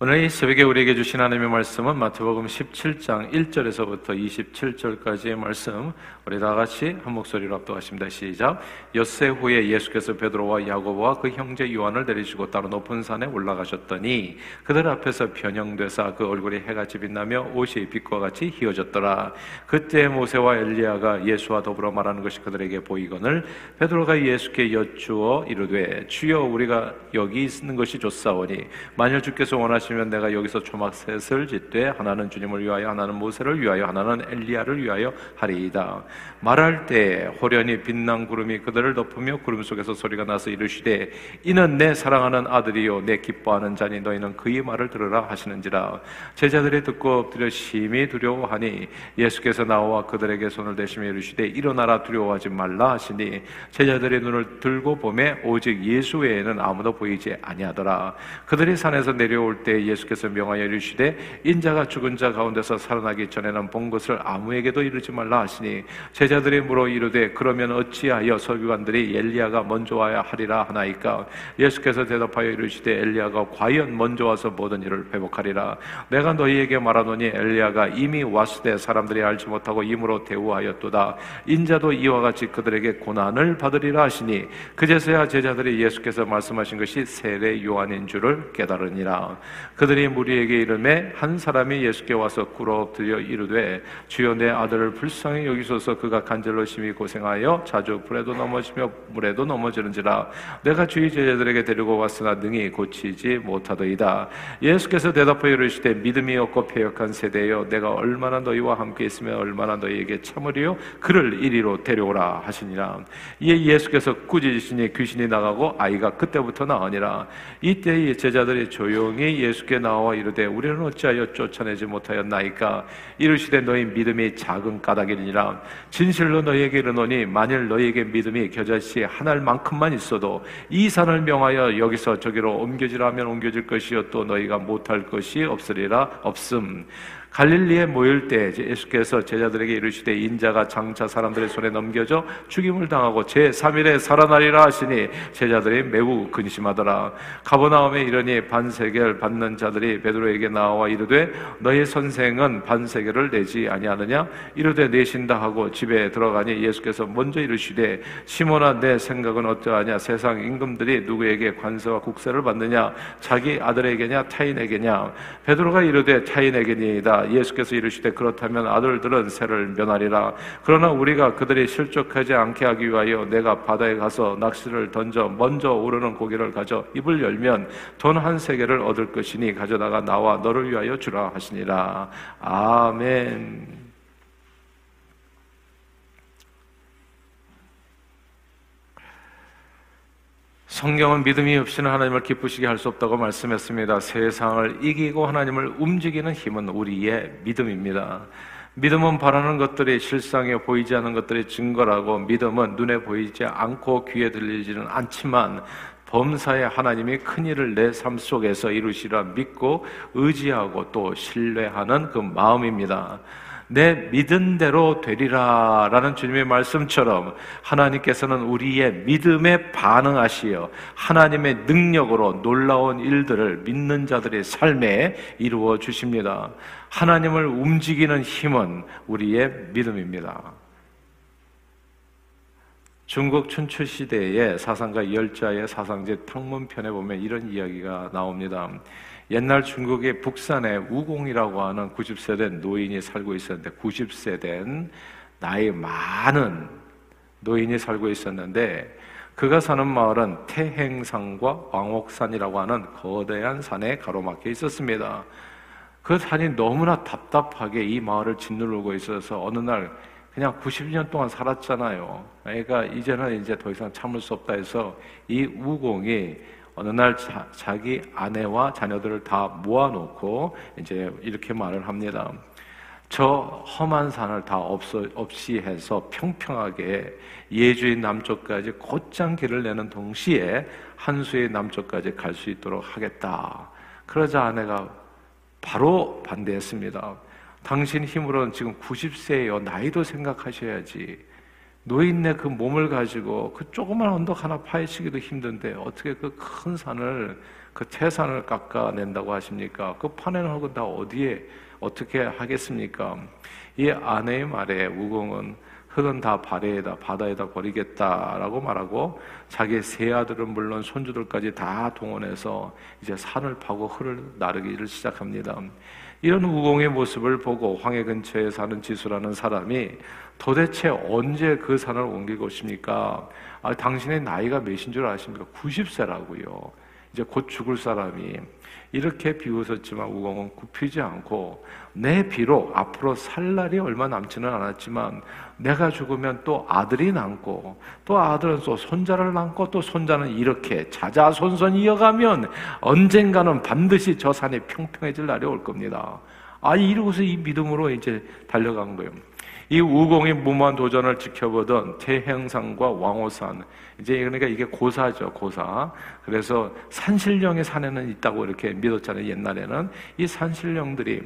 오늘 이 새벽에 우리에게 주신 하나님의 말씀은 마태복음 17장 1절에서부터 27절까지의 말씀 우리 다 같이 한 목소리로 합독하십니다. 시작. 엿새 후에 예수께서 베드로와 야고보와 그 형제 요한을 데리시고 따로 높은 산에 올라가셨더니 그들 앞에서 변형되사 그 얼굴이 해같이 빛나며 옷이 빛과 같이 휘어졌더라. 그때 모세와 엘리야가 예수와 더불어 말하는 것이 그들에게 보이거늘 베드로가 예수께 여쭈어 이르되 주여 우리가 여기 있는 것이 좋사오니 만일 주께서 원하시 하시면 내가 여기서 초막 셋을 짓되 하나는 주님을 위하여 하나는 모세를 위하여 하나는 엘리야를 위하여 하리이다. 말할 때 호련히 빛난 구름이 그들을 덮으며 구름 속에서 소리가 나서 이르시되 이는 내 사랑하는 아들이요 내 기뻐하는 자니 너희는 그의 말을 들으라 하시는지라 제자들이 듣고 엎드려 심히 두려워하니 예수께서 나와 그들에게 손을 대시며 이르시되 일어나라 두려워하지 말라 하시니 제자들의 눈을 들고 보매 오직 예수 외에는 아무도 보이지 아니하더라 그들이 산에서 내려올 때 예수께서 명하여 이르시되 인자가 죽은 자 가운데서 살아나기 전에는 본 것을 아무에게도 이르지 말라 하시니 제자들이 물어 이르되 그러면 어찌하여 서기관들이 엘리야가 먼저 와야 하리라 하나이까? 예수께서 대답하여 이르시되 엘리야가 과연 먼저 와서 모든 일을 회복하리라? 내가 너희에게 말하노니 엘리야가 이미 왔으되 사람들이 알지 못하고 임으로 대우하였도다. 인자도 이와 같이 그들에게 고난을 받으리라 하시니 그제서야 제자들이 예수께서 말씀하신 것이 세례 요한인 줄을 깨달으니라 그들이 무리에게 이름에 한 사람이 예수께 와서 꿇어 엎드려 이르되 주여 내 아들을 불쌍히 여기소서. 그가 간절로 심히 고생하여 자주 불에도 넘어지며 물에도 넘어지는지라. 내가 주의 제자들에게 데리고 왔으나 능히 고치지 못하더이다. 예수께서 대답하여 이르시되 믿음이 없고 패역한 세대여 내가 얼마나 너희와 함께 있으며 얼마나 너희에게 참으리요? 그를 이리로 데려오라 하시니라. 이에 예수께서 꾸짖으시니 귀신이 나가고 아이가 그때부터 나으니라. 이때 제자들이 조용히 예수 께 나와 이르되 우리는 어찌하여 쫓아내지 못하였나이까? 이르시되 너희 믿음이 작은 까닭이니라. 진실로 너희에게 이르노니 만일 너희에게 믿음이 겨자씨 하나만큼만 있어도 이 산을 명하여 여기서 저기로 옮겨지라면 옮겨질 것이요 또 너희가 못할 것이 없으리라 없음 갈릴리에 모일 때 예수께서 제자들에게 이르시되 인자가 장차 사람들의 손에 넘겨져 죽임을 당하고 제 3일에 살아나리라 하시니 제자들이 매우 근심하더라. 가버나움에 이르니 반세겔 받는 자들이 베드로에게 나와 이르되 너희 선생은 반세겔을 내지 아니하느냐? 이르되 내신다 하고 집에 들어가니 예수께서 먼저 이르시되 시몬아 내 생각은 어떠하냐? 세상 임금들이 누구에게 관세와 국세를 받느냐? 자기 아들에게냐? 타인에게냐? 베드로가 이르되 타인에게니이다 예수께서 이르시되 그렇다면 아들들은 새를 면하리라. 그러나 우리가 그들이 실족하지 않게 하기 위하여 내가 바다에 가서 낚시를 던져 먼저 오르는 고기를 가져 입을 열면 돈 한 세계를 얻을 것이니 가져다가 나와 너를 위하여 주라 하시니라. 아멘. 성경은 믿음이 없이는 하나님을 기쁘시게 할 수 없다고 말씀했습니다. 세상을 이기고 하나님을 움직이는 힘은 우리의 믿음입니다. 믿음은 바라는 것들이 실상에 보이지 않는 것들의 증거라고 믿음은 눈에 보이지 않고 귀에 들리지는 않지만 범사에 하나님이 큰 일을 내 삶 속에서 이루시라 믿고 의지하고 또 신뢰하는 그 마음입니다. 내 믿은 대로 되리라 라는 주님의 말씀처럼 하나님께서는 우리의 믿음에 반응하시어 하나님의 능력으로 놀라운 일들을 믿는 자들의 삶에 이루어 주십니다. 하나님을 움직이는 힘은 우리의 믿음입니다. 중국 춘추 시대의 사상가 열자의 사상제 탕문편에 보면 이런 이야기가 나옵니다. 옛날 중국의 북산에 우공이라고 하는 90세 된 노인이 살고 있었는데 90세 된 나이 많은 노인이 살고 있었는데 그가 사는 마을은 태행산과 왕옥산이라고 하는 거대한 산에 가로막혀 있었습니다. 그 산이 너무나 답답하게 이 마을을 짓누르고 있어서 어느 날 그냥 90년 동안 살았잖아요. 그러니까 이제는 이제 더 이상 참을 수 없다 해서 이 우공이 어느 날 자, 기 아내와 자녀들을 다 모아놓고 이제 이렇게 말을 합니다. 저 험한 산을 다 없어, 없이 해서 평평하게 예주의 남쪽까지 곧장 길을 내는 동시에 한수의 남쪽까지 갈 수 있도록 하겠다. 그러자 아내가 바로 반대했습니다. 당신 힘으로는 지금 90세예요. 나이도 생각하셔야지. 노인네 그 몸을 가지고 그 조그만 언덕 하나 파헤치기도 힘든데 어떻게 그 큰 산을 그 태산을 깎아낸다고 하십니까? 그 파내는 다 어디에 어떻게 하겠습니까? 이 아내의 말에 우공은 흙은 다 바다에다 바다에다 버리겠다라고 말하고 자기의 세 아들은 물론 손주들까지 다 동원해서 이제 산을 파고 흙을 나르기를 시작합니다. 이런 우공의 모습을 보고 황해 근처에 사는 지수라는 사람이 도대체 언제 그 산을 옮길 것입니까? 아, 당신의 나이가 몇인 줄 아십니까? 90세라고요. 이제 곧 죽을 사람이 이렇게 비웃었지만 우공은 굽히지 않고 내 비록 앞으로 살 날이 얼마 남지는 않았지만 내가 죽으면 또 아들이 남고 또 아들은 또 손자를 낳고 또 손자는 이렇게 자자손손 이어가면 언젠가는 반드시 저 산이 평평해질 날이 올 겁니다. 아 이러고서 이 믿음으로 이제 달려간 거예요. 이 우공의 무모한 도전을 지켜보던 태행산과 왕호산. 이제 그러니까 이게 고사죠 고사. 그래서 산신령의 산에는 있다고 이렇게 믿었잖아요 옛날에는. 이 산신령들이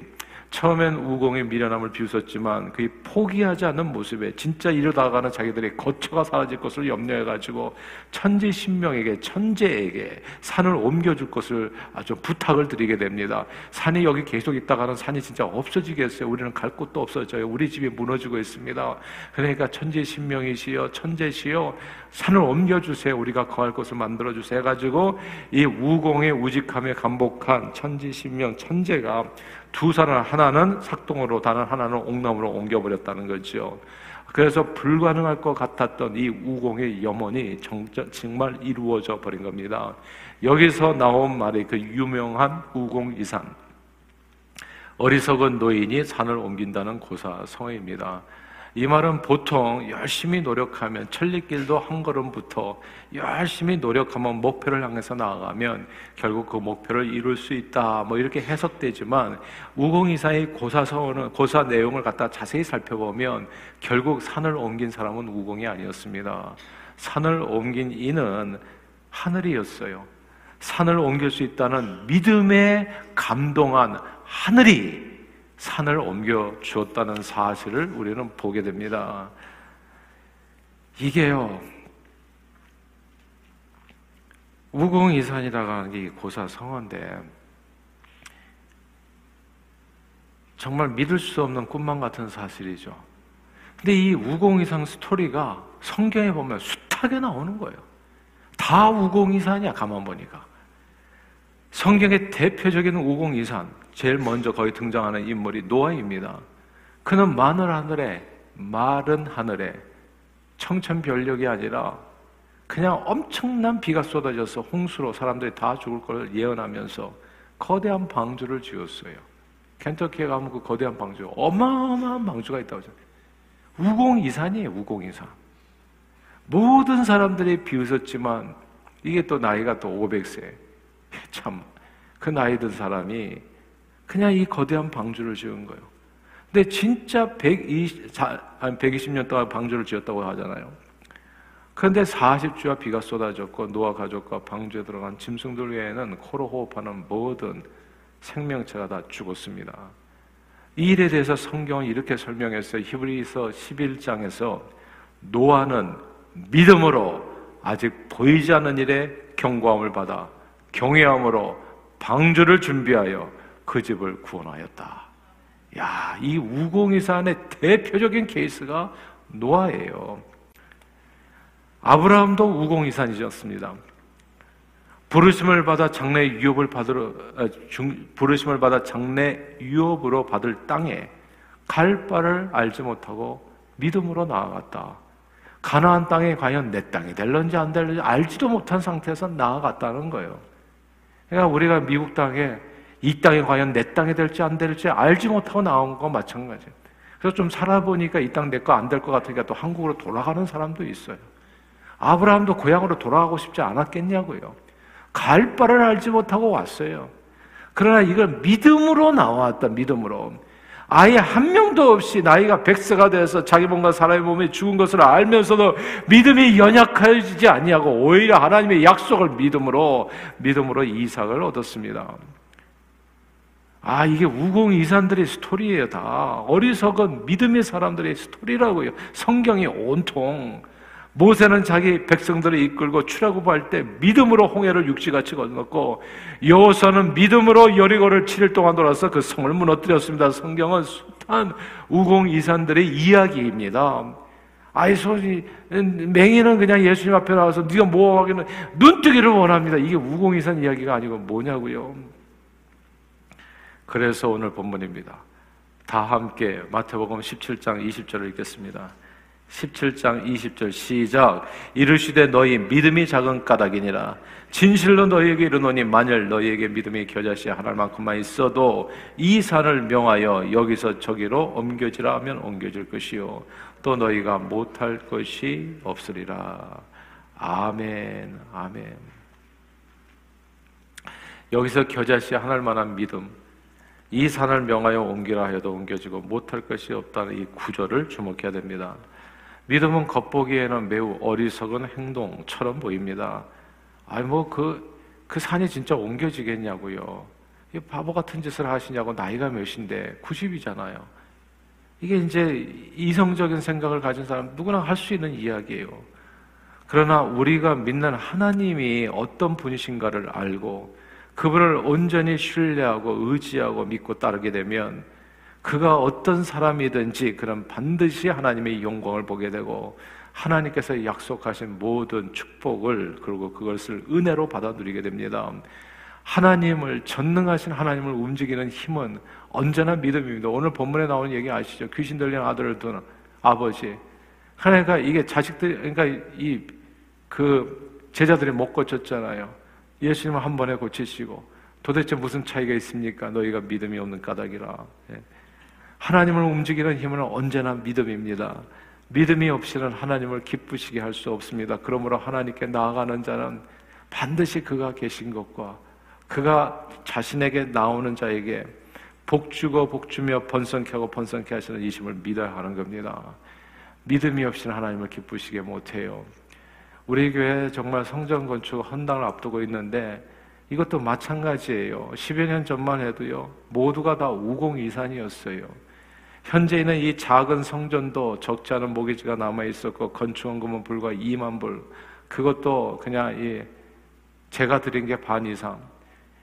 처음엔 우공의 미련함을 비웃었지만 그 포기하지 않는 모습에 진짜 이러다가는 자기들의 거처가 사라질 것을 염려해가지고 천지 신명에게 천재에게 산을 옮겨줄 것을 아주 부탁을 드리게 됩니다. 산이 여기 계속 있다가는 산이 진짜 없어지겠어요. 우리는 갈 곳도 없어져요. 우리 집이 무너지고 있습니다. 그러니까 천지 신명이시여 천재시여 산을 옮겨주세요. 우리가 거할 곳을 만들어주세요. 해가지고 이 우공의 우직함에 감복한 천지 신명 천재가 두 산을 하나는 삭동으로 다른 하나는 옥나무로 옮겨버렸다는 거죠. 그래서 불가능할 것 같았던 이 우공의 염원이 정말 이루어져 버린 겁니다. 여기서 나온 말이 그 유명한 우공 이산. 어리석은 노인이 산을 옮긴다는 고사성어입니다. 이 말은 보통 열심히 노력하면 천리길도 한 걸음부터 열심히 노력하면 목표를 향해서 나아가면 결국 그 목표를 이룰 수 있다. 뭐 이렇게 해석되지만 우공이사의 고사서는 고사 내용을 갖다 자세히 살펴보면 결국 산을 옮긴 사람은 우공이 아니었습니다. 산을 옮긴 이는 하늘이었어요. 산을 옮길 수 있다는 믿음에 감동한 하늘이 산을 옮겨 주었다는 사실을 우리는 보게 됩니다. 이게요, 우궁이산이라고 하는 게 고사 성어인데, 정말 믿을 수 없는 꿈만 같은 사실이죠. 근데 이 우공이상 스토리가 성경에 보면 숱하게 나오는 거예요. 다 우공이산이야, 가만 보니까. 성경의 대표적인 우공이산, 제일 먼저 거기 등장하는 인물이 노아입니다. 그는 마늘 하늘에 마른 하늘에 청천벽력이 아니라 그냥 엄청난 비가 쏟아져서 홍수로 사람들이 다 죽을 걸 예언하면서 거대한 방주를 지었어요. 켄터키에 가면 그 거대한 방주, 어마어마한 방주가 있다고 하잖아요. 우공이산이에요, 우공이산. 모든 사람들이 비웃었지만 이게 또 나이가 또 500세. 참, 그 나이 든 사람이 그냥 이 거대한 방주를 지은 거예요. 근데 진짜 120, 120년 동안 방주를 지었다고 하잖아요. 그런데 40주와 비가 쏟아졌고 노아 가족과 방주에 들어간 짐승들 외에는 코로 호흡하는 모든 생명체가 다 죽었습니다. 이 일에 대해서 성경은 이렇게 설명했어요. 히브리서 11장에서 노아는 믿음으로 아직 보이지 않는 일에 경고함을 받아 경외함으로 방주를 준비하여 그 집을 구원하였다. 야, 이 우공이산의 대표적인 케이스가 노아예요. 아브라함도 우공이산이었습니다. 부르심을 받아 장래 유업을 받으러 아, 부르심을 받아 장래 유업으로 받을 땅에 갈 바를 알지 못하고 믿음으로 나아갔다. 가나안 땅에 과연 내 땅이 될런지 안 될런지 알지도 못한 상태에서 나아갔다는 거예요. 그러니까 우리가 미국 땅에 이 땅이 과연 내 땅이 될지 안 될지 알지 못하고 나온 거 마찬가지예요. 그래서 좀 살아보니까 이 땅 내 거 안 될 것 같으니까 또 한국으로 돌아가는 사람도 있어요. 아브라함도 고향으로 돌아가고 싶지 않았겠냐고요. 갈 바를 알지 못하고 왔어요. 그러나 이걸 믿음으로 나왔다, 믿음으로. 아예 한 명도 없이 나이가 백세가 돼서 자기 몸과 사람의 몸에 죽은 것을 알면서도 믿음이 연약해지지 아니하고 오히려 하나님의 약속을 믿음으로 믿음으로 이삭을 얻었습니다. 아, 이게 우공 이산들의 스토리예요, 다. 어리석은 믿음의 사람들의 스토리라고요. 성경이 온통. 모세는 자기 백성들을 이끌고 출애굽할 때 믿음으로 홍해를 육지같이 건넜고 여호수아는 믿음으로 여리고를 7일 동안 돌아서 그 성을 무너뜨렸습니다. 성경은 숱한 우공 이산들의 이야기입니다. 아이 소리 맹인은 그냥 예수님 앞에 나와서 네가 뭐 하기는 눈뜨기를 원합니다. 이게 우공이산 이야기가 아니고 뭐냐고요. 그래서 오늘 본문입니다. 다 함께 마태복음 17장 20절을 읽겠습니다. 17장 20절 시작. 이르시되 너희 믿음이 작은 까닭이니라. 진실로 너희에게 이르노니 만일 너희에게 믿음이 겨자씨 하나만큼만 있어도 이 산을 명하여 여기서 저기로 옮겨지라 하면 옮겨질 것이요. 또 너희가 못할 것이 없으리라. 아멘. 아멘. 여기서 겨자씨 하나만한 믿음 이 산을 명하여 옮기라 하여도 옮겨지고 못할 것이 없다는 이 구절을 주목해야 됩니다. 믿음은 겉보기에는 매우 어리석은 행동처럼 보입니다. 아니 뭐그그 그 산이 진짜 옮겨지겠냐고요. 이 바보 같은 짓을 하시냐고 나이가 몇인데 90이잖아요. 이게 이제 이성적인 생각을 가진 사람 누구나 할 수 있는 이야기예요. 그러나 우리가 믿는 하나님이 어떤 분이신가를 알고 그분을 온전히 신뢰하고 의지하고 믿고 따르게 되면 그가 어떤 사람이든지 그런 반드시 하나님의 영광을 보게 되고 하나님께서 약속하신 모든 축복을 그리고 그것을 은혜로 받아 누리게 됩니다. 하나님을 전능하신 하나님을 움직이는 힘은 언제나 믿음입니다. 오늘 본문에 나오는 얘기 아시죠? 귀신 들린 아들을 둔 아버지. 그러니까 이게 자식들 그러니까 이 그 제자들이 못 고쳤잖아요. 예수님은 한 번에 고치시고 도대체 무슨 차이가 있습니까? 너희가 믿음이 없는 까닭이라. 예. 하나님을 움직이는 힘은 언제나 믿음입니다. 믿음이 없이는 하나님을 기쁘시게 할 수 없습니다. 그러므로 하나님께 나아가는 자는 반드시 그가 계신 것과 그가 자신에게 나오는 자에게 복주고 복주며 번성케 하고 번성케 하시는 이심을 믿어야 하는 겁니다. 믿음이 없이는 하나님을 기쁘시게 못해요. 우리 교회 정말 성전 건축 헌당을 앞두고 있는데 이것도 마찬가지예요. 10여 년 전만 해도요, 모두가 다 우공 이산이었어요. 현재는 이 작은 성전도 적지 않은 모기지가 남아 있었고 건축원금은 불과 2만 불. 그것도 그냥 이 제가 드린 게 반 이상.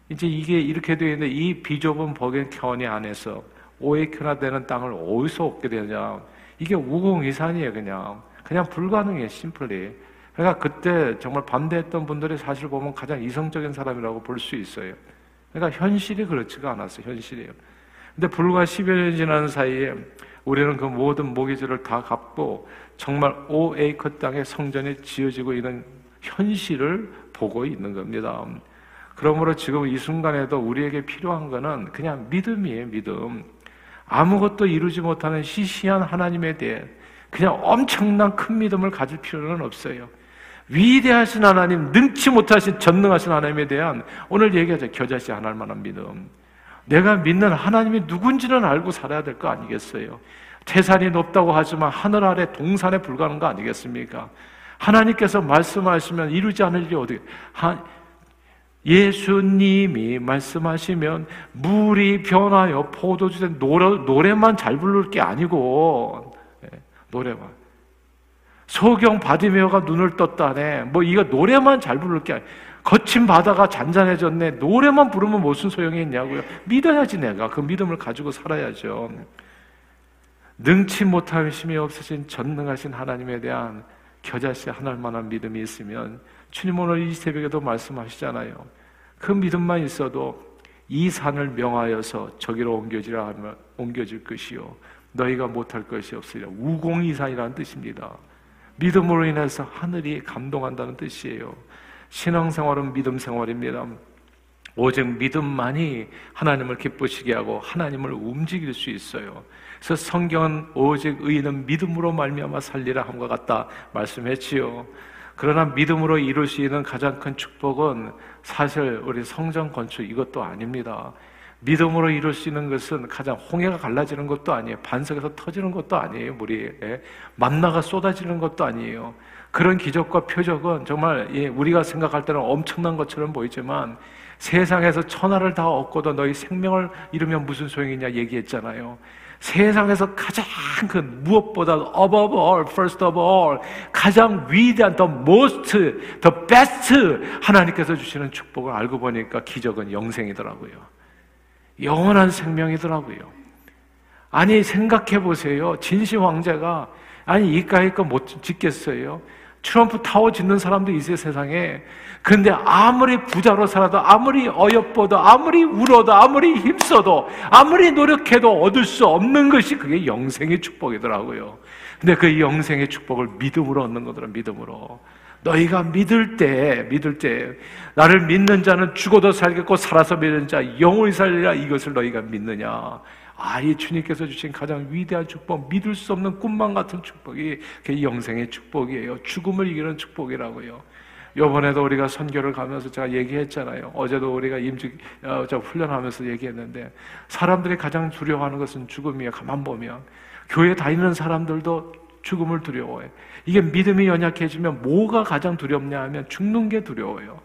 이제 이게 이렇게 되어 있는데 이 비좁은 버겐 캐원이 안에서 5에큐나 되는 땅을 어디서 얻게 되냐? 이게 우공이산이에요, 그냥. 그냥 불가능해, 심플리. 그러니까 그때 정말 반대했던 분들이 사실 보면 가장 이성적인 사람이라고 볼 수 있어요. 그러니까 현실이 그렇지가 않았어요. 현실이에요. 근데 불과 10여 년 지난 사이에 우리는 그 모든 모기지를 다 갚고 정말 5에이커 땅에 성전이 지어지고 있는 현실을 보고 있는 겁니다. 그러므로 지금 이 순간에도 우리에게 필요한 것은 그냥 믿음이에요, 믿음. 아무것도 이루지 못하는 시시한 하나님에 대해 그냥 엄청난 큰 믿음을 가질 필요는 없어요. 위대하신 하나님, 능치 못하신 전능하신 하나님에 대한 오늘 얘기하자 겨자씨 하나님 만한 믿음. 내가 믿는 하나님이 누군지는 알고 살아야 될 거 아니겠어요? 태산이 높다고 하지만 하늘 아래 동산에 불과한 거 아니겠습니까? 하나님께서 말씀하시면 이루지 않을 일이 어디, 하, 예수님이 말씀하시면 물이 변하여 포도주된 노래, 노래만 잘 부를 게 아니고, 네, 노래만. 소경 바디메어가 눈을 떴다네. 뭐 이거 노래만 잘 부를 게 아니야. 거친 바다가 잔잔해졌네. 노래만 부르면 무슨 소용이 있냐고요. 믿어야지 내가. 그 믿음을 가지고 살아야죠. 능치 못할 힘이 없으신 전능하신 하나님에 대한 겨자씨 하나만한 믿음이 있으면 주님 오늘 이 새벽에도 말씀하시잖아요. 그 믿음만 있어도 이 산을 명하여서 저기로 옮겨지라 하면 옮겨질 것이요. 너희가 못할 것이 없으리라. 우공이산이라는 뜻입니다. 믿음으로 인해서 하늘이 감동한다는 뜻이에요. 신앙생활은 믿음 생활입니다. 오직 믿음만이 하나님을 기쁘시게 하고 하나님을 움직일 수 있어요. 그래서 성경은 오직 의인은 믿음으로 말미암아 살리라 함과 같다 말씀했지요. 그러나 믿음으로 이룰 수 있는 가장 큰 축복은 사실 우리 성전 건축 이것도 아닙니다. 믿음으로 이룰 수 있는 것은 가장 홍해가 갈라지는 것도 아니에요. 반석에서 터지는 것도 아니에요. 물이 예. 만나가 쏟아지는 것도 아니에요. 그런 기적과 표적은 정말 예, 우리가 생각할 때는 엄청난 것처럼 보이지만 세상에서 천하를 다 얻고도 너희 생명을 잃으면 무슨 소용이냐 얘기했잖아요. 세상에서 가장 그 무엇보다 above all, first of all, 가장 위대한 the most, the best 하나님께서 주시는 축복을 알고 보니까 기적은 영생이더라고요. 영원한 생명이더라고요. 아니 생각해 보세요. 진심 황제가 아니 이까이 거못 짓겠어요. 트럼프 타워 짓는 사람도 있어요, 세상에. 그런데 아무리 부자로 살아도, 아무리 어여뻐도, 아무리 울어도, 아무리 힘써도, 아무리 노력해도 얻을 수 없는 것이 그게 영생의 축복이더라고요. 근데 그 영생의 축복을 믿음으로 얻는 거더라, 믿음으로. 너희가 믿을 때, 믿을 때, 나를 믿는 자는 죽어도 살겠고, 살아서 믿는 자, 영원히 살리라 이것을 너희가 믿느냐. 아, 이 주님께서 주신 가장 위대한 축복, 믿을 수 없는 꿈만 같은 축복이 그 영생의 축복이에요. 죽음을 이기는 축복이라고요. 요번에도 우리가 선교를 가면서 제가 얘기했잖아요. 어제도 우리가 임직, 어, 저 훈련하면서 얘기했는데, 사람들이 가장 두려워하는 것은 죽음이에요. 가만 보면. 교회 다니는 사람들도 죽음을 두려워해. 이게 믿음이 연약해지면 뭐가 가장 두렵냐 하면 죽는 게 두려워요.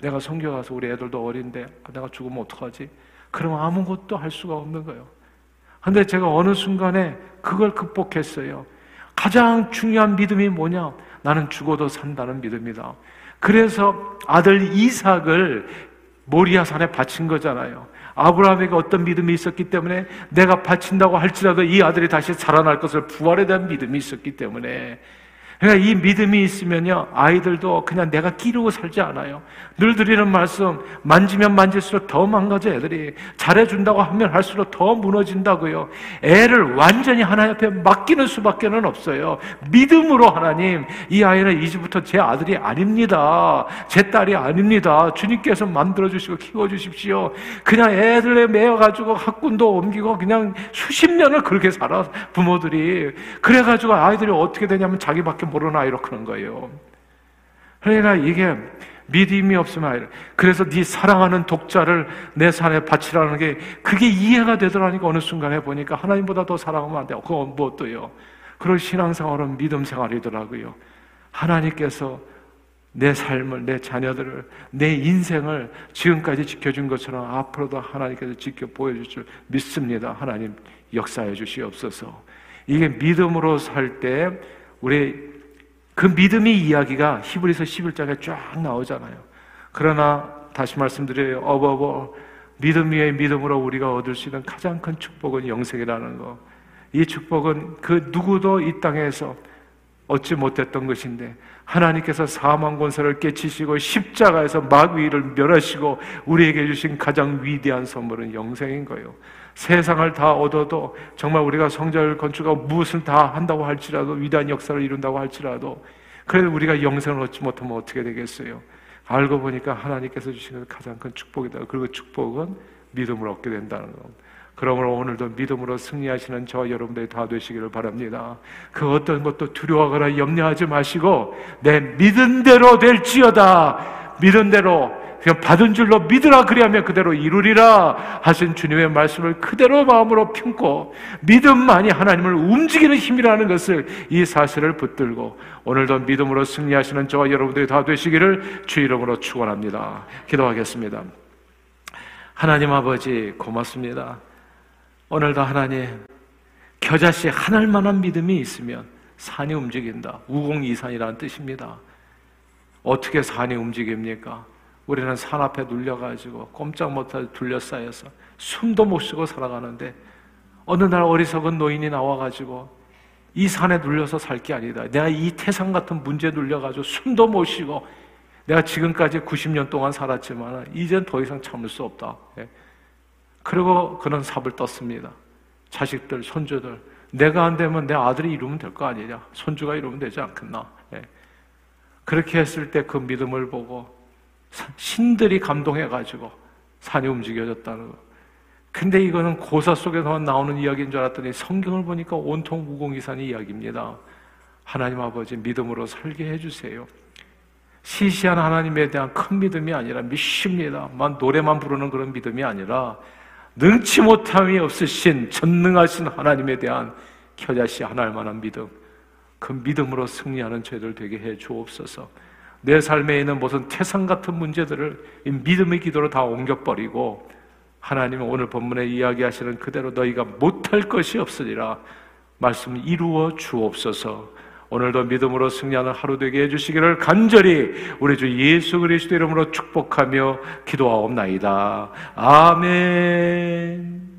내가 선교 가서 우리 애들도 어린데, 아, 내가 죽으면 어떡하지? 그럼 아무것도 할 수가 없는 거예요. 근데 제가 어느 순간에 그걸 극복했어요. 가장 중요한 믿음이 뭐냐? 나는 죽어도 산다는 믿음이다. 그래서 아들 이삭을 모리아산에 바친 거잖아요. 아브라함에게 어떤 믿음이 있었기 때문에 내가 바친다고 할지라도 이 아들이 다시 살아날 것을 부활에 대한 믿음이 있었기 때문에 그러니까 이 믿음이 있으면요, 아이들도 그냥 내가 끼르고 살지 않아요. 늘 드리는 말씀, 만지면 만질수록 더 망가져, 애들이. 잘해준다고 하면 할수록 더 무너진다고요. 애를 완전히 하나님 앞에 맡기는 수밖에 는 없어요. 믿음으로 하나님, 이 아이는 이제부터 제 아들이 아닙니다. 제 딸이 아닙니다. 주님께서 만들어주시고 키워주십시오. 그냥 애들에 매여가지고 학군도 옮기고 그냥 수십 년을 그렇게 살아, 부모들이. 그래가지고 아이들이 어떻게 되냐면 자기밖에 모르나 이렇게 하는 거예요. 그러니까 이게 믿음이 없으면 그래서 네 사랑하는 독자를 내 산에 바치라는 게 그게 이해가 되더라니까 어느 순간에 보니까 하나님보다 더 사랑하면 안 돼요. 그건 무엇도요. 그런 신앙생활은 믿음 생활이더라고요. 하나님께서 내 삶을, 내 자녀들을, 내 인생을 지금까지 지켜준 것처럼 앞으로도 하나님께서 지켜 보여줄 줄 믿습니다. 하나님 역사해 주시옵소서. 이게 믿음으로 살 때 우리 그 믿음의 이야기가 히브리서 11장에 쫙 나오잖아요. 그러나 다시 말씀드려요. 어버버 믿음 위에 믿음으로 우리가 얻을 수 있는 가장 큰 축복은 영생이라는 거. 이 축복은 그 누구도 이 땅에서 얻지 못했던 것인데 하나님께서 사망 권세를 깨치시고 십자가에서 마귀를 멸하시고 우리에게 주신 가장 위대한 선물은 영생인 거예요. 세상을 다 얻어도 정말 우리가 성전을 건축하고 무엇을 다 한다고 할지라도 위대한 역사를 이룬다고 할지라도 그래도 우리가 영생을 얻지 못하면 어떻게 되겠어요? 알고 보니까 하나님께서 주시는 가장 큰 축복이다. 그리고 축복은 믿음을 얻게 된다는 겁니다. 그러므로 오늘도 믿음으로 승리하시는 저 여러분들이 다 되시기를 바랍니다. 그 어떤 것도 두려워하거나 염려하지 마시고 내 믿은 대로 될지어다. 믿은 대로 그냥 받은 줄로 믿으라 그리하면 그대로 이루리라 하신 주님의 말씀을 그대로 마음으로 품고 믿음만이 하나님을 움직이는 힘이라는 것을 이 사실을 붙들고 오늘도 믿음으로 승리하시는 저와 여러분들이 다 되시기를 주 이름으로 축원합니다. 기도하겠습니다. 하나님 아버지 고맙습니다. 오늘도 하나님 겨자씨 하늘만한 믿음이 있으면 산이 움직인다. 우공이산이라는 뜻입니다. 어떻게 산이 움직입니까? 우리는 산 앞에 눌려가지고 꼼짝 못하게 둘러싸여서 숨도 못 쉬고 살아가는데 어느 날 어리석은 노인이 나와가지고 이 산에 눌려서 살 게 아니다. 내가 이 태산 같은 문제에 눌려가지고 숨도 못 쉬고 내가 지금까지 90년 동안 살았지만 이젠 더 이상 참을 수 없다. 예. 그리고 그는 삽을 떴습니다. 자식들, 손주들. 내가 안 되면 내 아들이 이루면 될 거 아니냐. 손주가 이루면 되지 않겠나. 예. 그렇게 했을 때 그 믿음을 보고 신들이 감동해가지고 산이 움직여졌다는 거. 근데 이거는 고사 속에서 나오는 이야기인 줄 알았더니 성경을 보니까 온통 무공이산의 이야기입니다. 하나님 아버지 믿음으로 살게 해주세요. 시시한 하나님에 대한 큰 믿음이 아니라 믿습니다. 만 노래만 부르는 그런 믿음이 아니라 능치 못함이 없으신 전능하신 하나님에 대한 겨자씨 하나일 만한 믿음 그 믿음으로 승리하는 죄들 되게 해 주옵소서. 내 삶에 있는 무슨 태산 같은 문제들을 믿음의 기도로 다 옮겨버리고 하나님은 오늘 본문에 이야기하시는 그대로 너희가 못할 것이 없으리라 말씀 이루어 주옵소서 오늘도 믿음으로 승리하는 하루 되게 해주시기를 간절히 우리 주 예수 그리스도 이름으로 축복하며 기도하옵나이다. 아멘.